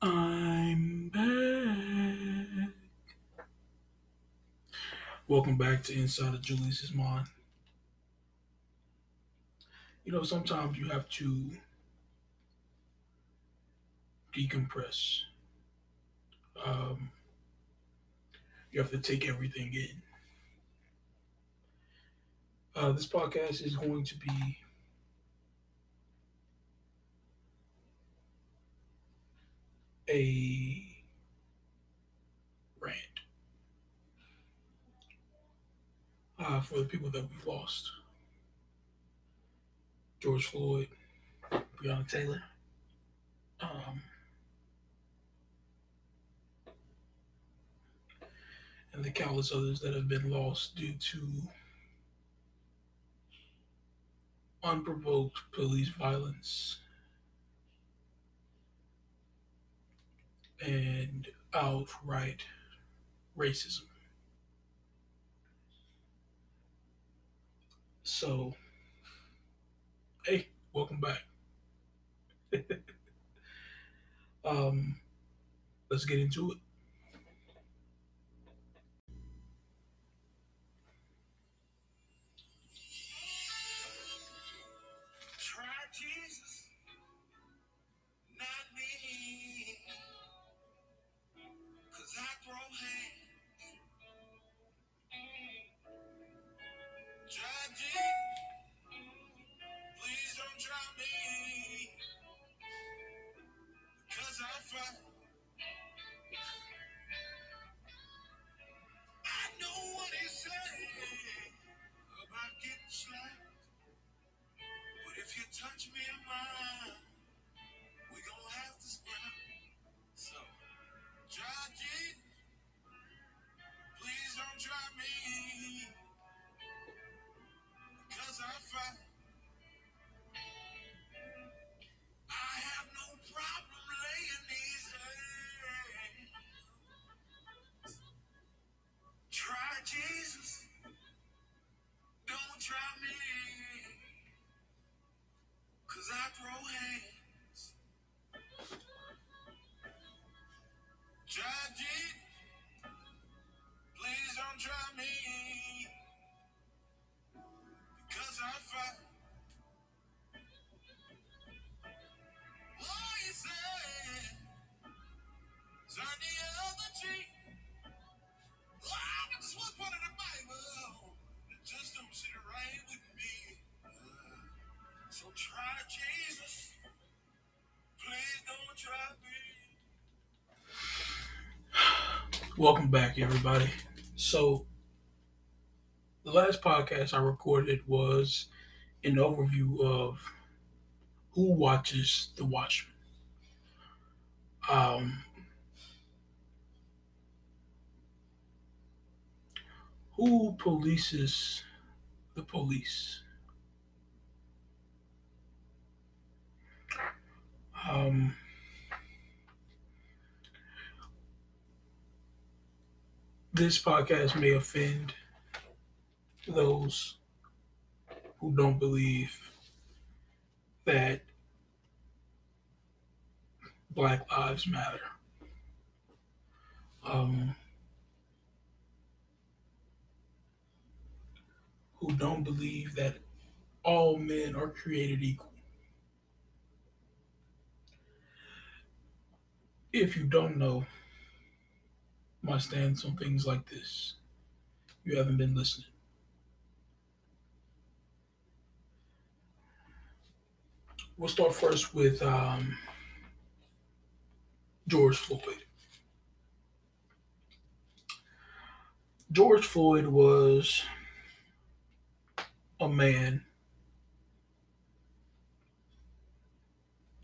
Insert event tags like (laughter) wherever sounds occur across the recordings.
I'm back. Welcome back to Inside of Julius's Mind. You know, sometimes you have to decompress. Um, you have to take everything in. Uh, this podcast is going to be a rant uh, for the people that we've lost George Floyd, Breonna Taylor. Um, and the countless others that have been lost due to unprovoked police violence and outright racism. So, hey, welcome back. (laughs) um, let's get into it. Touch me in mine, Welcome back, everybody. So, the last podcast I recorded was an overview of who watches The Watchmen. Um, who polices the police? Um, this podcast may offend those who don't believe that Black Lives Matter. Um, who don't believe that all men are created equal. If you don't know my stance on things like this, you haven't been listening. We'll start first with um, George Floyd. George Floyd was a man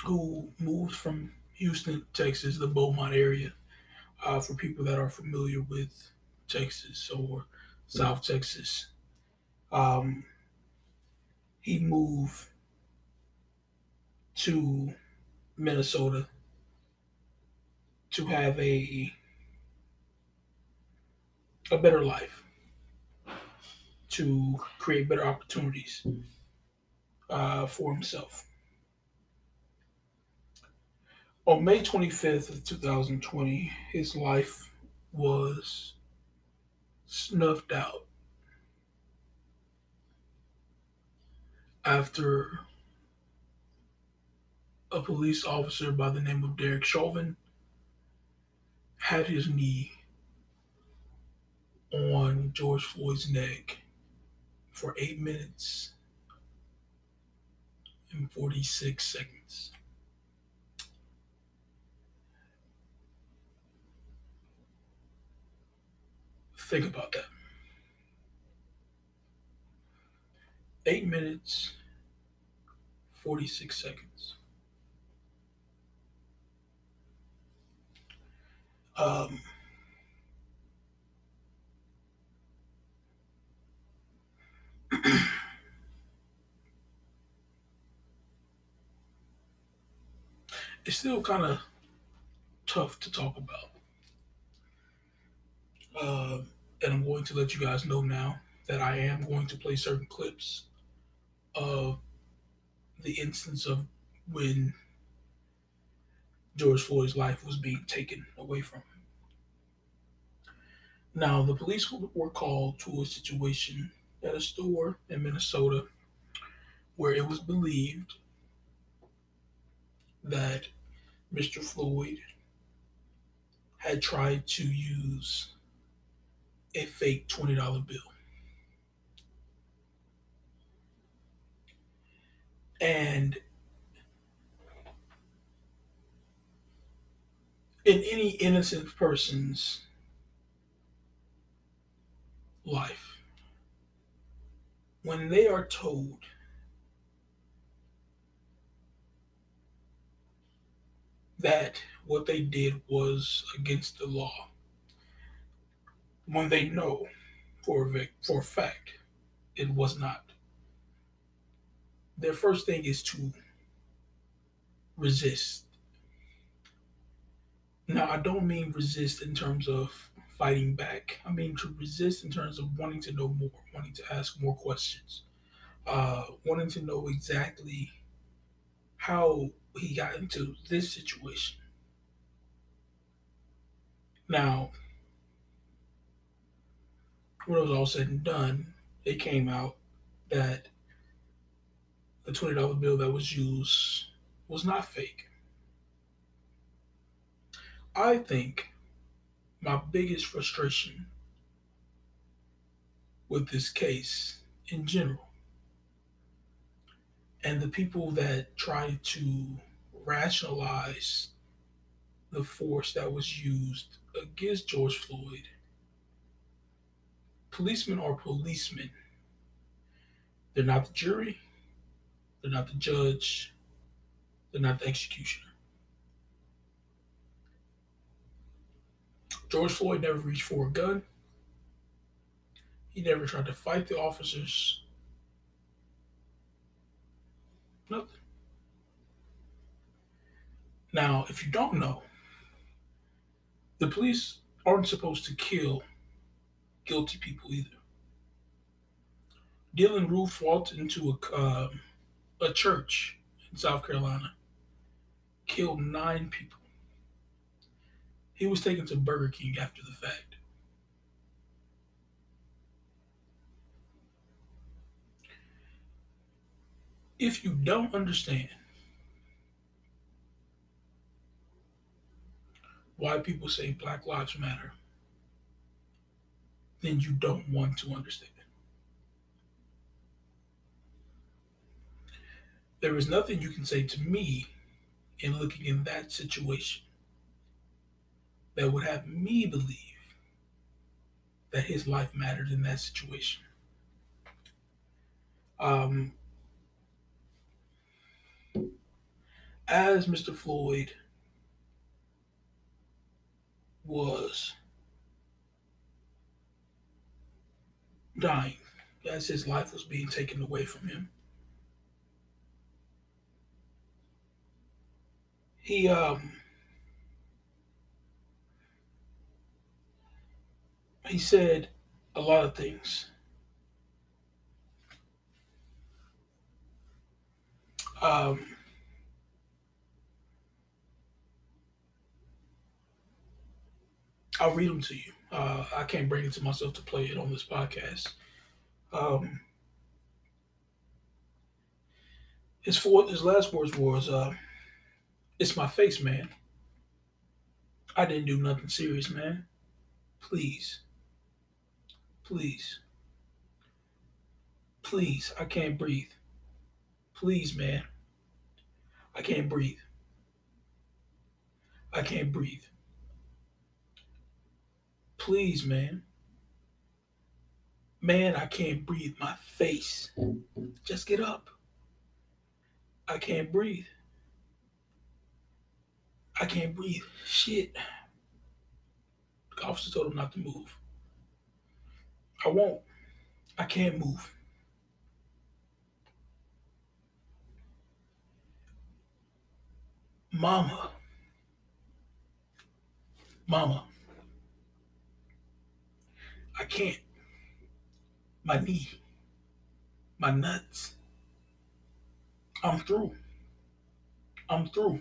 who moved from Houston, Texas, the Beaumont area. Uh, for people that are familiar with Texas or South Texas, um, he moved to Minnesota to have a a better life, to create better opportunities uh, for himself. On May 25th of 2020, his life was snuffed out after a police officer by the name of Derek Chauvin had his knee on George Floyd's neck for eight minutes and 46 seconds. Think about that. Eight minutes, 46 seconds. Um, (clears throat) it's still kind of tough to talk about. Uh, and I'm going to let you guys know now that I am going to play certain clips of the instance of when George Floyd's life was being taken away from him. Now, the police were called to a situation at a store in Minnesota where it was believed that Mr. Floyd had tried to use a fake $20 bill. And in any innocent person's life, when they are told that what they did was against the law, when they know for a, for a fact it was not, their first thing is to resist. Now, I don't mean resist in terms of fighting back. I mean to resist in terms of wanting to know more, wanting to ask more questions, uh, wanting to know exactly how he got into this situation. Now, when it was all said and done, it came out that the $20 bill that was used was not fake. I think my biggest frustration with this case in general and the people that try to rationalize the force that was used against George Floyd. Policemen are policemen. They're not the jury, they're not the judge, they're not the executioner. George Floyd never reached for a gun. He never tried to fight the officers. Nothing. Now, if you don't know, the police aren't supposed to kill guilty people either. Dylann Roof walked into a, uh, a church in South Carolina, killed nine people. He was taken to Burger King after the fact. If you don't understand why people say Black Lives Matter, then you don't want to understand. There is nothing you can say to me in looking in that situation that would have me believe that his life mattered in that situation. Um, as Mr. Floyd was dying as his life was being taken away from him. He um he said a lot of things. Um, I'll read them to you. Uh, I can't bring it to myself to play it on this podcast. Um, his fourth, his last words was, uh, "It's my face, man. I didn't do nothing serious, man. Please, please, please. I can't breathe. Please, man. I can't breathe. I can't breathe. Please, man. Man, I can't breathe. My face. Just get up. I can't breathe. I can't breathe. Shit. The officer told him not to move. I won't. I can't move. Mama. Mama. I can't. My knee. My nuts. I'm through. I'm through.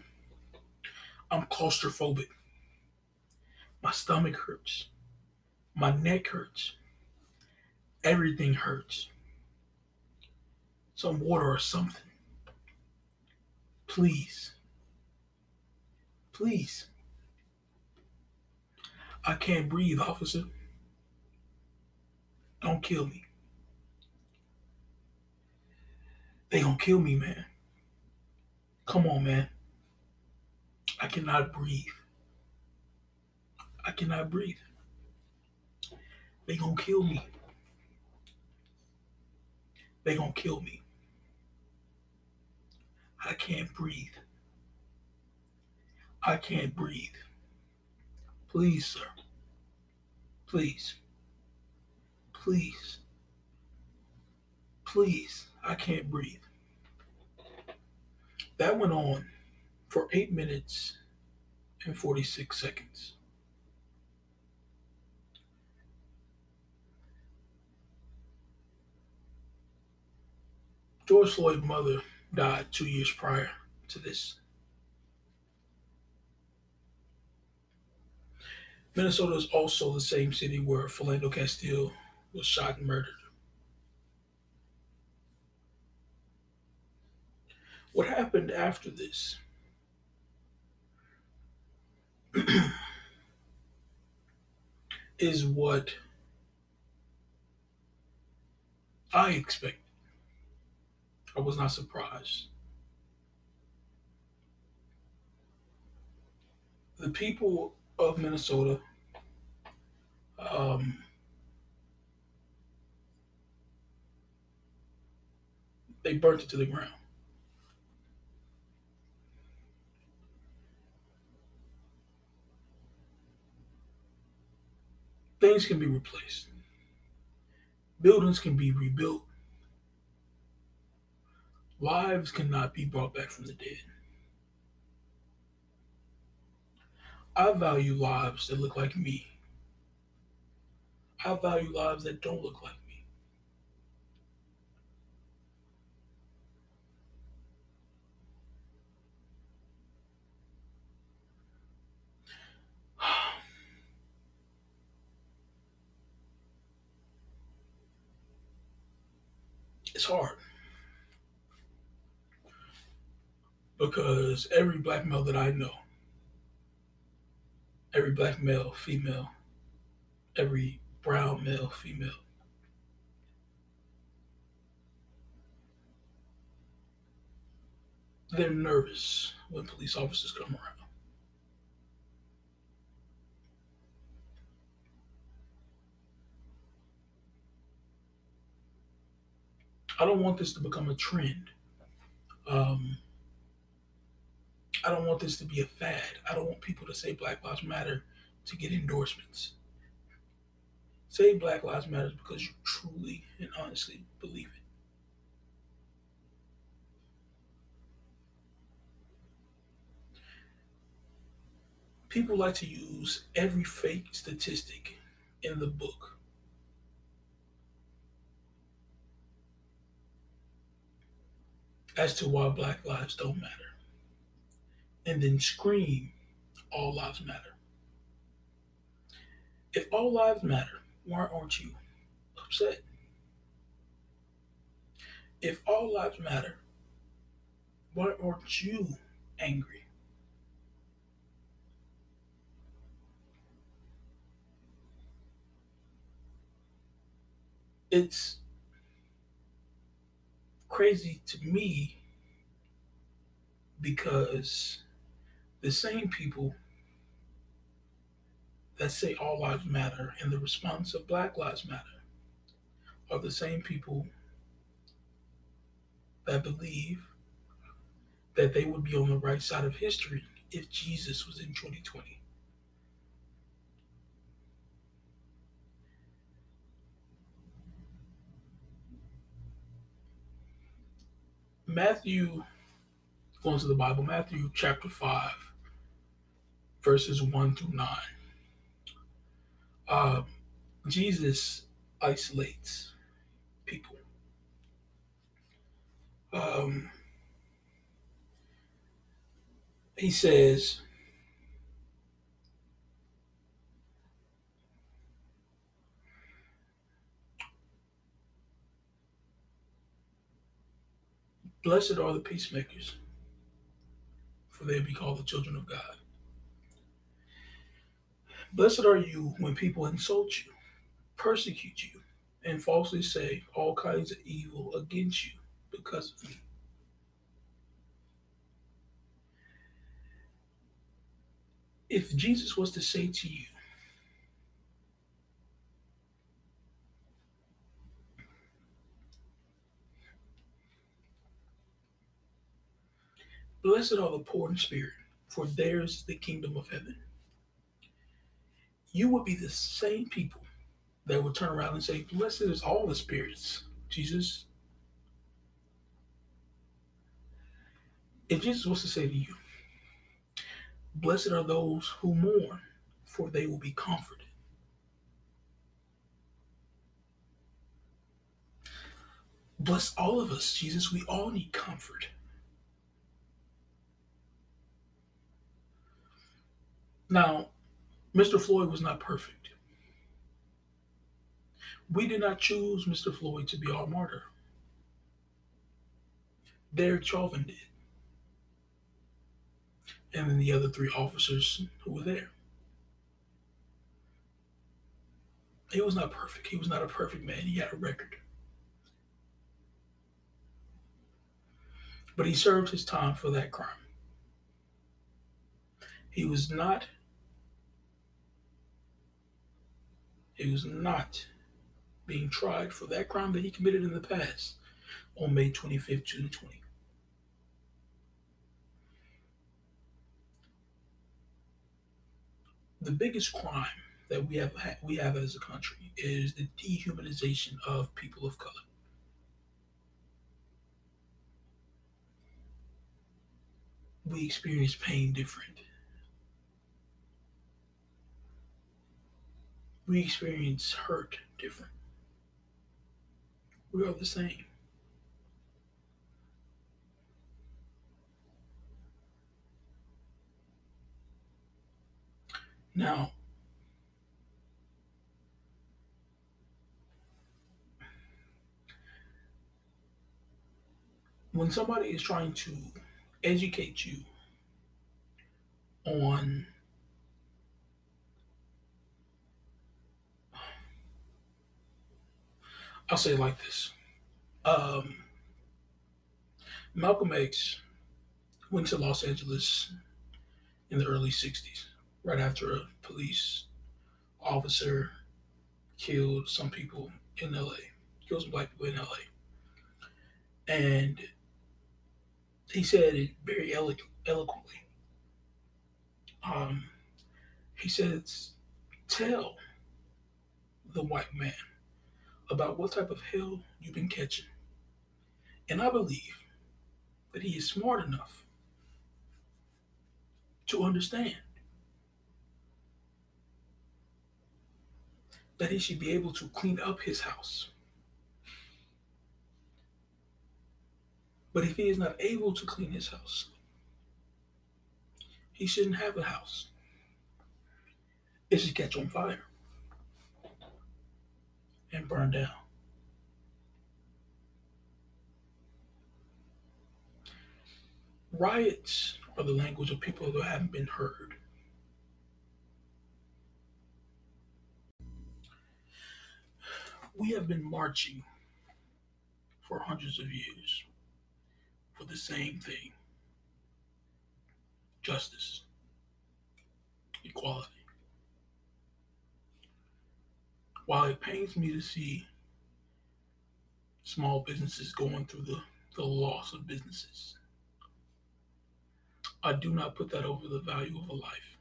I'm claustrophobic. My stomach hurts. My neck hurts. Everything hurts. Some water or something. Please. Please. I can't breathe, officer. Don't kill me. They gonna kill me, man. Come on, man. I cannot breathe. I cannot breathe. They gonna kill me. They gonna kill me. I can't breathe. I can't breathe. Please, sir. Please. Please. Please. I can't breathe. That went on for eight minutes and 46 seconds. George Floyd's mother died two years prior to this. Minnesota is also the same city where Philando Castile was shot and murdered. What happened after this? (clears throat) is what I expected. I was not surprised. The people of Minnesota um, they burnt it to the ground. Things can be replaced. Buildings can be rebuilt. Lives cannot be brought back from the dead. I value lives that look like me. I value lives that don't look like me. It's hard. Because every black male that I know, every black male, female, every brown male, female, they're nervous when police officers come around. I don't want this to become a trend. Um, I don't want this to be a fad. I don't want people to say Black Lives Matter to get endorsements. Say Black Lives Matter because you truly and honestly believe it. People like to use every fake statistic in the book as to why black lives don't matter, and then scream, all lives matter. If all lives matter, why aren't you upset? If all lives matter, why aren't you angry? It's crazy to me because the same people that say all lives matter and the response of Black Lives Matter are the same people that believe that they would be on the right side of history if Jesus was in 2020. Matthew, going to the Bible, Matthew chapter 5, verses 1 through 9. Uh, Jesus isolates people. Um, he says, Blessed are the peacemakers, for they be called the children of God. Blessed are you when people insult you, persecute you, and falsely say all kinds of evil against you because of me. If Jesus was to say to you, Blessed are the poor in spirit, for theirs is the kingdom of heaven. You would be the same people that would turn around and say, Blessed is all the spirits, Jesus. If Jesus was to say to you, Blessed are those who mourn, for they will be comforted. Bless all of us, Jesus. We all need comfort. Now, Mr. Floyd was not perfect. We did not choose Mr. Floyd to be our martyr. Derek Chauvin did. And then the other three officers who were there. He was not perfect. He was not a perfect man. He had a record. But he served his time for that crime. He was not He was not being tried for that crime that he committed in the past on May 25th, 2020. The biggest crime that we have we have as a country is the dehumanization of people of color. We experience pain different. We experience hurt different. We are the same. Now, when somebody is trying to educate you on I'll say it like this. Um, Malcolm X went to Los Angeles in the early 60s, right after a police officer killed some people in LA, killed some black people in LA. And he said it very elo- eloquently. Um, he says, Tell the white man about what type of hell you've been catching. And I believe that he is smart enough to understand that he should be able to clean up his house. But if he is not able to clean his house, he shouldn't have a house. It should catch on fire and burn down. Riots are the language of people who haven't been heard. We have been marching for hundreds of years for the same thing justice, equality. While it pains me to see small businesses going through the, the loss of businesses, I do not put that over the value of a life.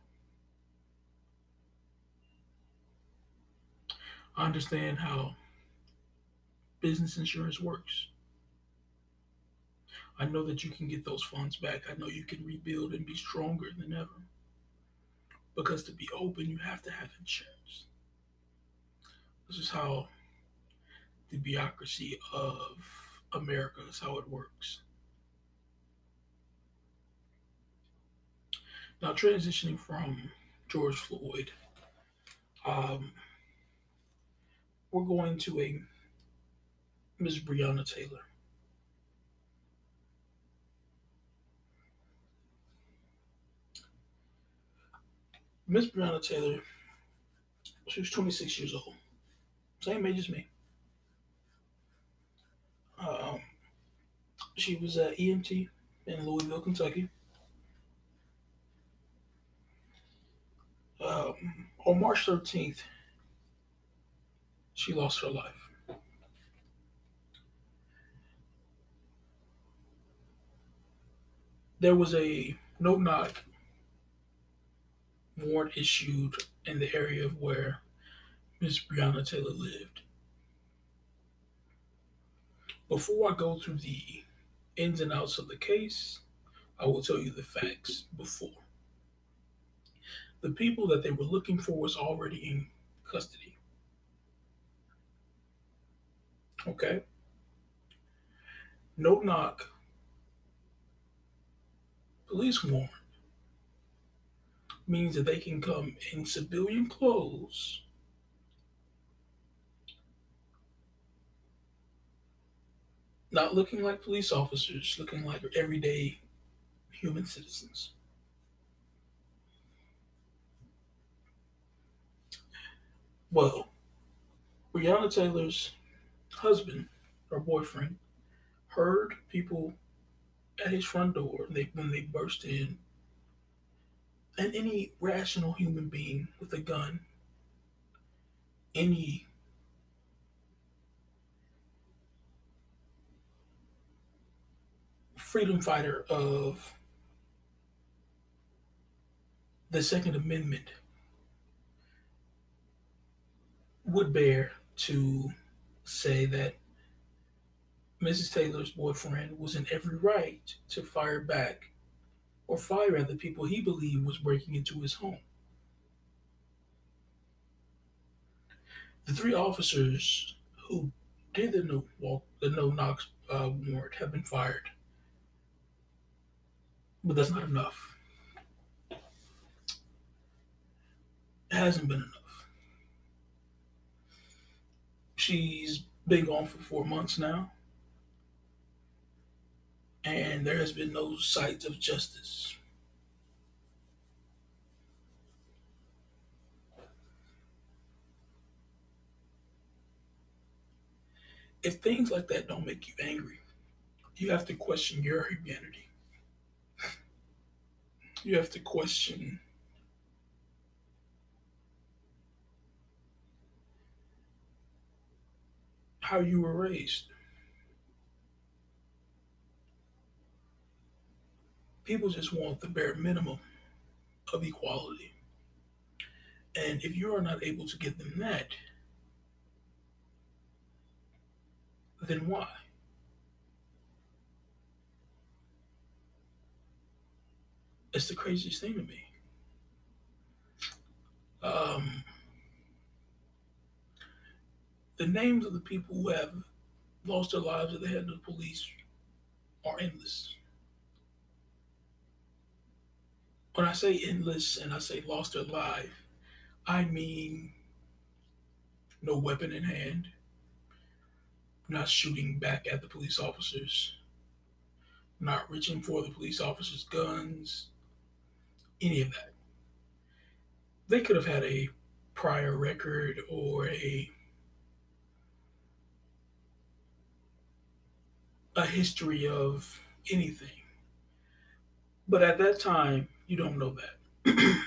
I understand how business insurance works. I know that you can get those funds back. I know you can rebuild and be stronger than ever. Because to be open, you have to have insurance. This is how the bureaucracy of America is how it works. Now, transitioning from George Floyd, um, we're going to a Ms. Breonna Taylor. Miss Breonna Taylor, she was 26 years old, same age as me. Um, she was at EMT in Louisville, Kentucky. Um, on March 13th, she lost her life. There was a no knock warrant issued in the area of where Miss Breonna Taylor lived. Before I go through the ins and outs of the case, I will tell you the facts before. The people that they were looking for was already in custody. Okay. No knock. Police warrant means that they can come in civilian clothes not looking like police officers, looking like everyday human citizens. Well, Breonna Taylor's husband or boyfriend heard people at his front door they, when they burst in and any rational human being with a gun, any freedom fighter of the Second Amendment would bear to say that Mrs. Taylor's boyfriend was in every right to fire back or fire at the people he believed was breaking into his home. The three officers who did the no walk, the no knocks uh, warrant have been fired, but that's not enough. It hasn't been enough. She's been gone for four months now and there has been no sight of justice. If things like that don't make you angry, you have to question your humanity. You have to question how you were raised. people just want the bare minimum of equality. And if you are not able to give them that, then why? It's the craziest thing to me. Um, the names of the people who have lost their lives at the hand of the police are endless. When I say endless and I say lost their life, I mean no weapon in hand, not shooting back at the police officers, not reaching for the police officers' guns, any of that. They could have had a prior record or a a history of anything. But at that time, you don't know that. (clears throat)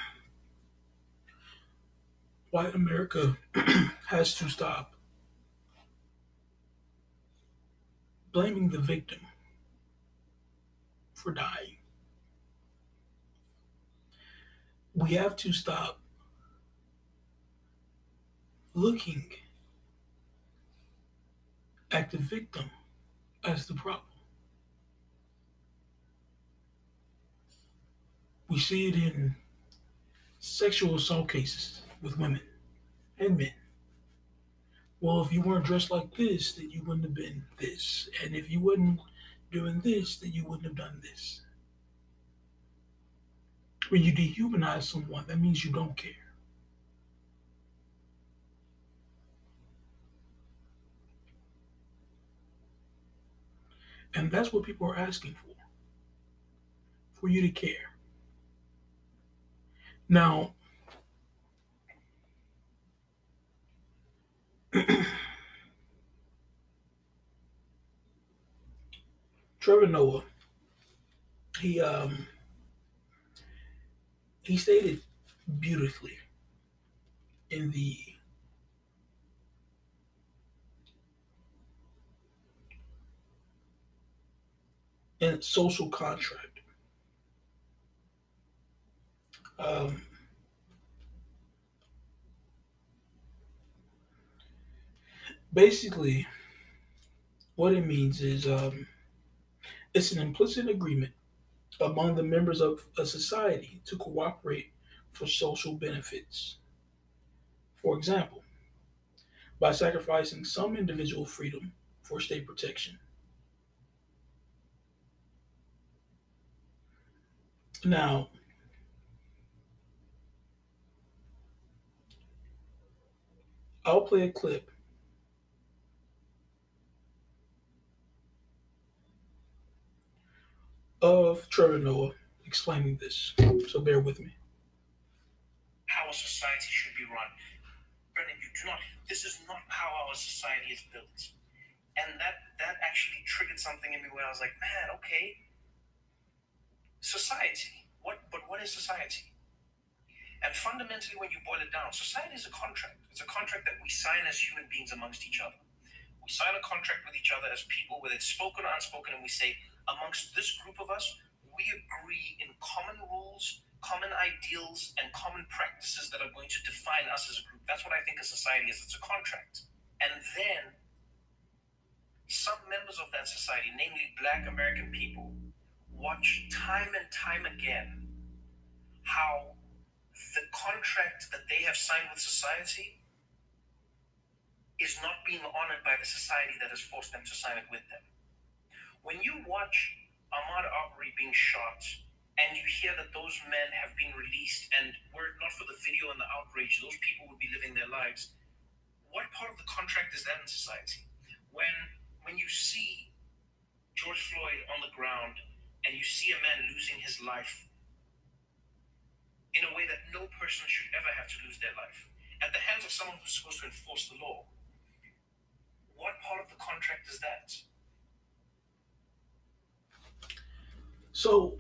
White America (clears throat) has to stop blaming the victim for dying. We have to stop looking at the victim as the problem. We see it in sexual assault cases with women and men. Well, if you weren't dressed like this, then you wouldn't have been this. And if you weren't doing this, then you wouldn't have done this. When you dehumanize someone, that means you don't care. And that's what people are asking for for you to care. Now, (clears throat) Trevor Noah, he um he stated beautifully in the in social contract. Um, basically, what it means is um, it's an implicit agreement among the members of a society to cooperate for social benefits. For example, by sacrificing some individual freedom for state protection. Now, I'll play a clip of Trevor Noah explaining this. So bear with me. how a society should be run. Brennan, you do not. This is not how our society is built. And that that actually triggered something in me where I was like, man, okay. Society. What but what is society? And fundamentally, when you boil it down, society is a contract. It's a contract that we sign as human beings amongst each other. We sign a contract with each other as people, whether it's spoken or unspoken, and we say, amongst this group of us, we agree in common rules, common ideals, and common practices that are going to define us as a group. That's what I think a society is. It's a contract. And then some members of that society, namely black American people, watch time and time again how the contract that they have signed with society is not being honored by the society that has forced them to sign it with them. When you watch Ahmaud Arbery being shot and you hear that those men have been released and were it not for the video and the outrage, those people would be living their lives. What part of the contract is that in society? When when you see George Floyd on the ground and you see a man losing his life in a way that no person should ever have to lose their life at the hands of someone who's supposed to enforce the law. What part of the contract is that? So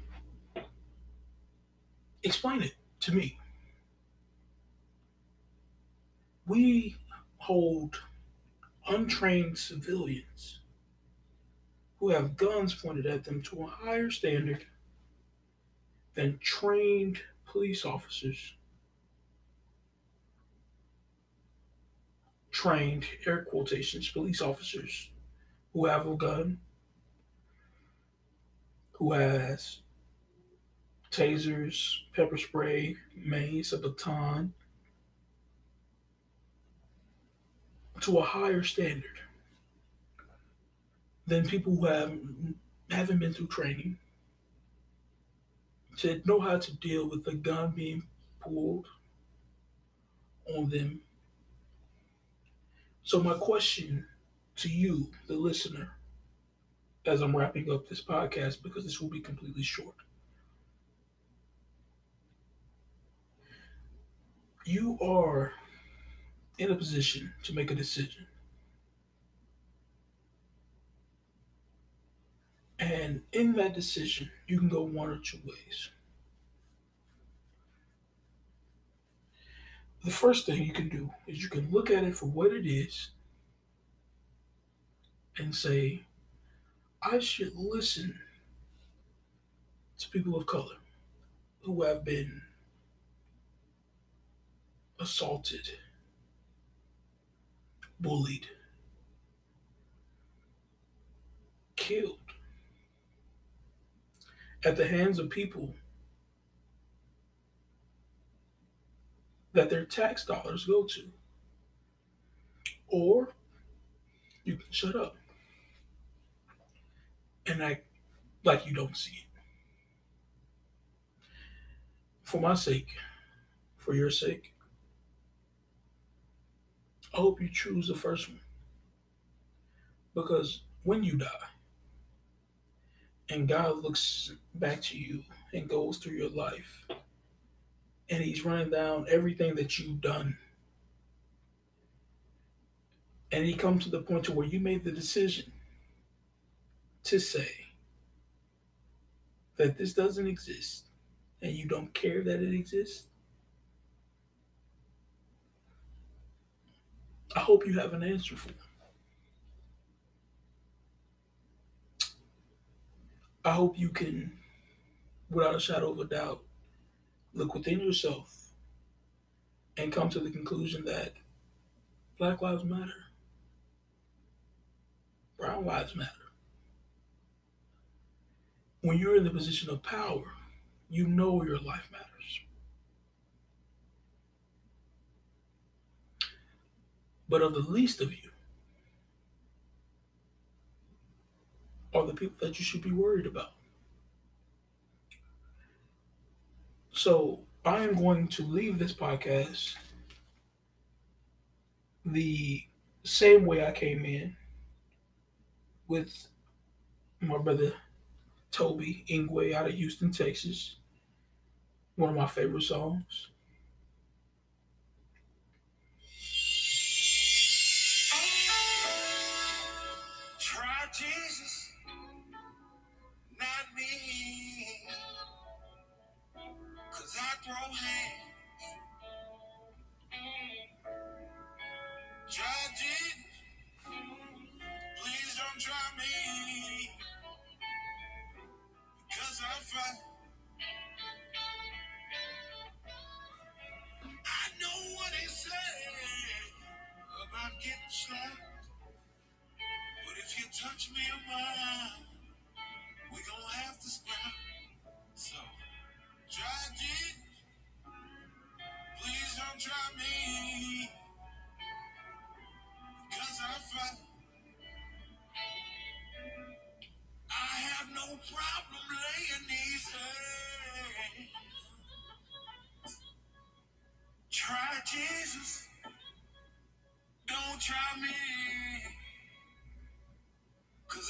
explain it to me. We hold untrained civilians who have guns pointed at them to a higher standard than trained police officers. Trained, air quotations, police officers who have a gun, who has tasers, pepper spray, mace, a baton, to a higher standard than people who have haven't been through training to know how to deal with a gun being pulled on them. So, my question to you, the listener, as I'm wrapping up this podcast, because this will be completely short. You are in a position to make a decision. And in that decision, you can go one or two ways. The first thing you can do is you can look at it for what it is and say, I should listen to people of color who have been assaulted, bullied, killed at the hands of people that their tax dollars go to. Or you can shut up and act like you don't see it. For my sake, for your sake, I hope you choose the first one. Because when you die, and God looks back to you and goes through your life, and He's running down everything that you've done, and He comes to the point to where you made the decision to say that this doesn't exist and you don't care that it exists, I hope you have an answer for. I hope you can, without a shadow of a doubt, look within yourself and come to the conclusion that Black Lives Matter, Brown Lives Matter. When you're in the position of power, you know your life matters. But of the least of you are the people that you should be worried about. So I am going to leave this podcast the same way I came in with my brother Tobe Nwigwe out of Houston, Texas. One of my favorite songs. Touch me or mine, we gonna have to scrap. So, try it. Please don't try me. Cause I fight. I have no problem laying these hands. Try Jesus. Don't try me.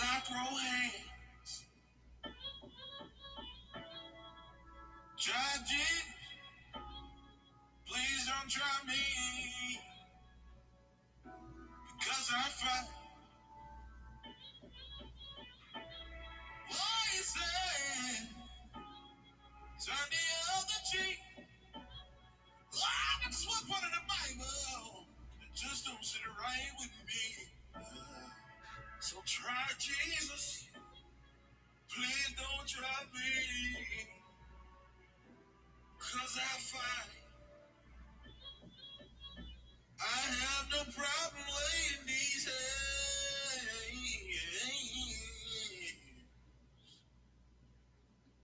I throw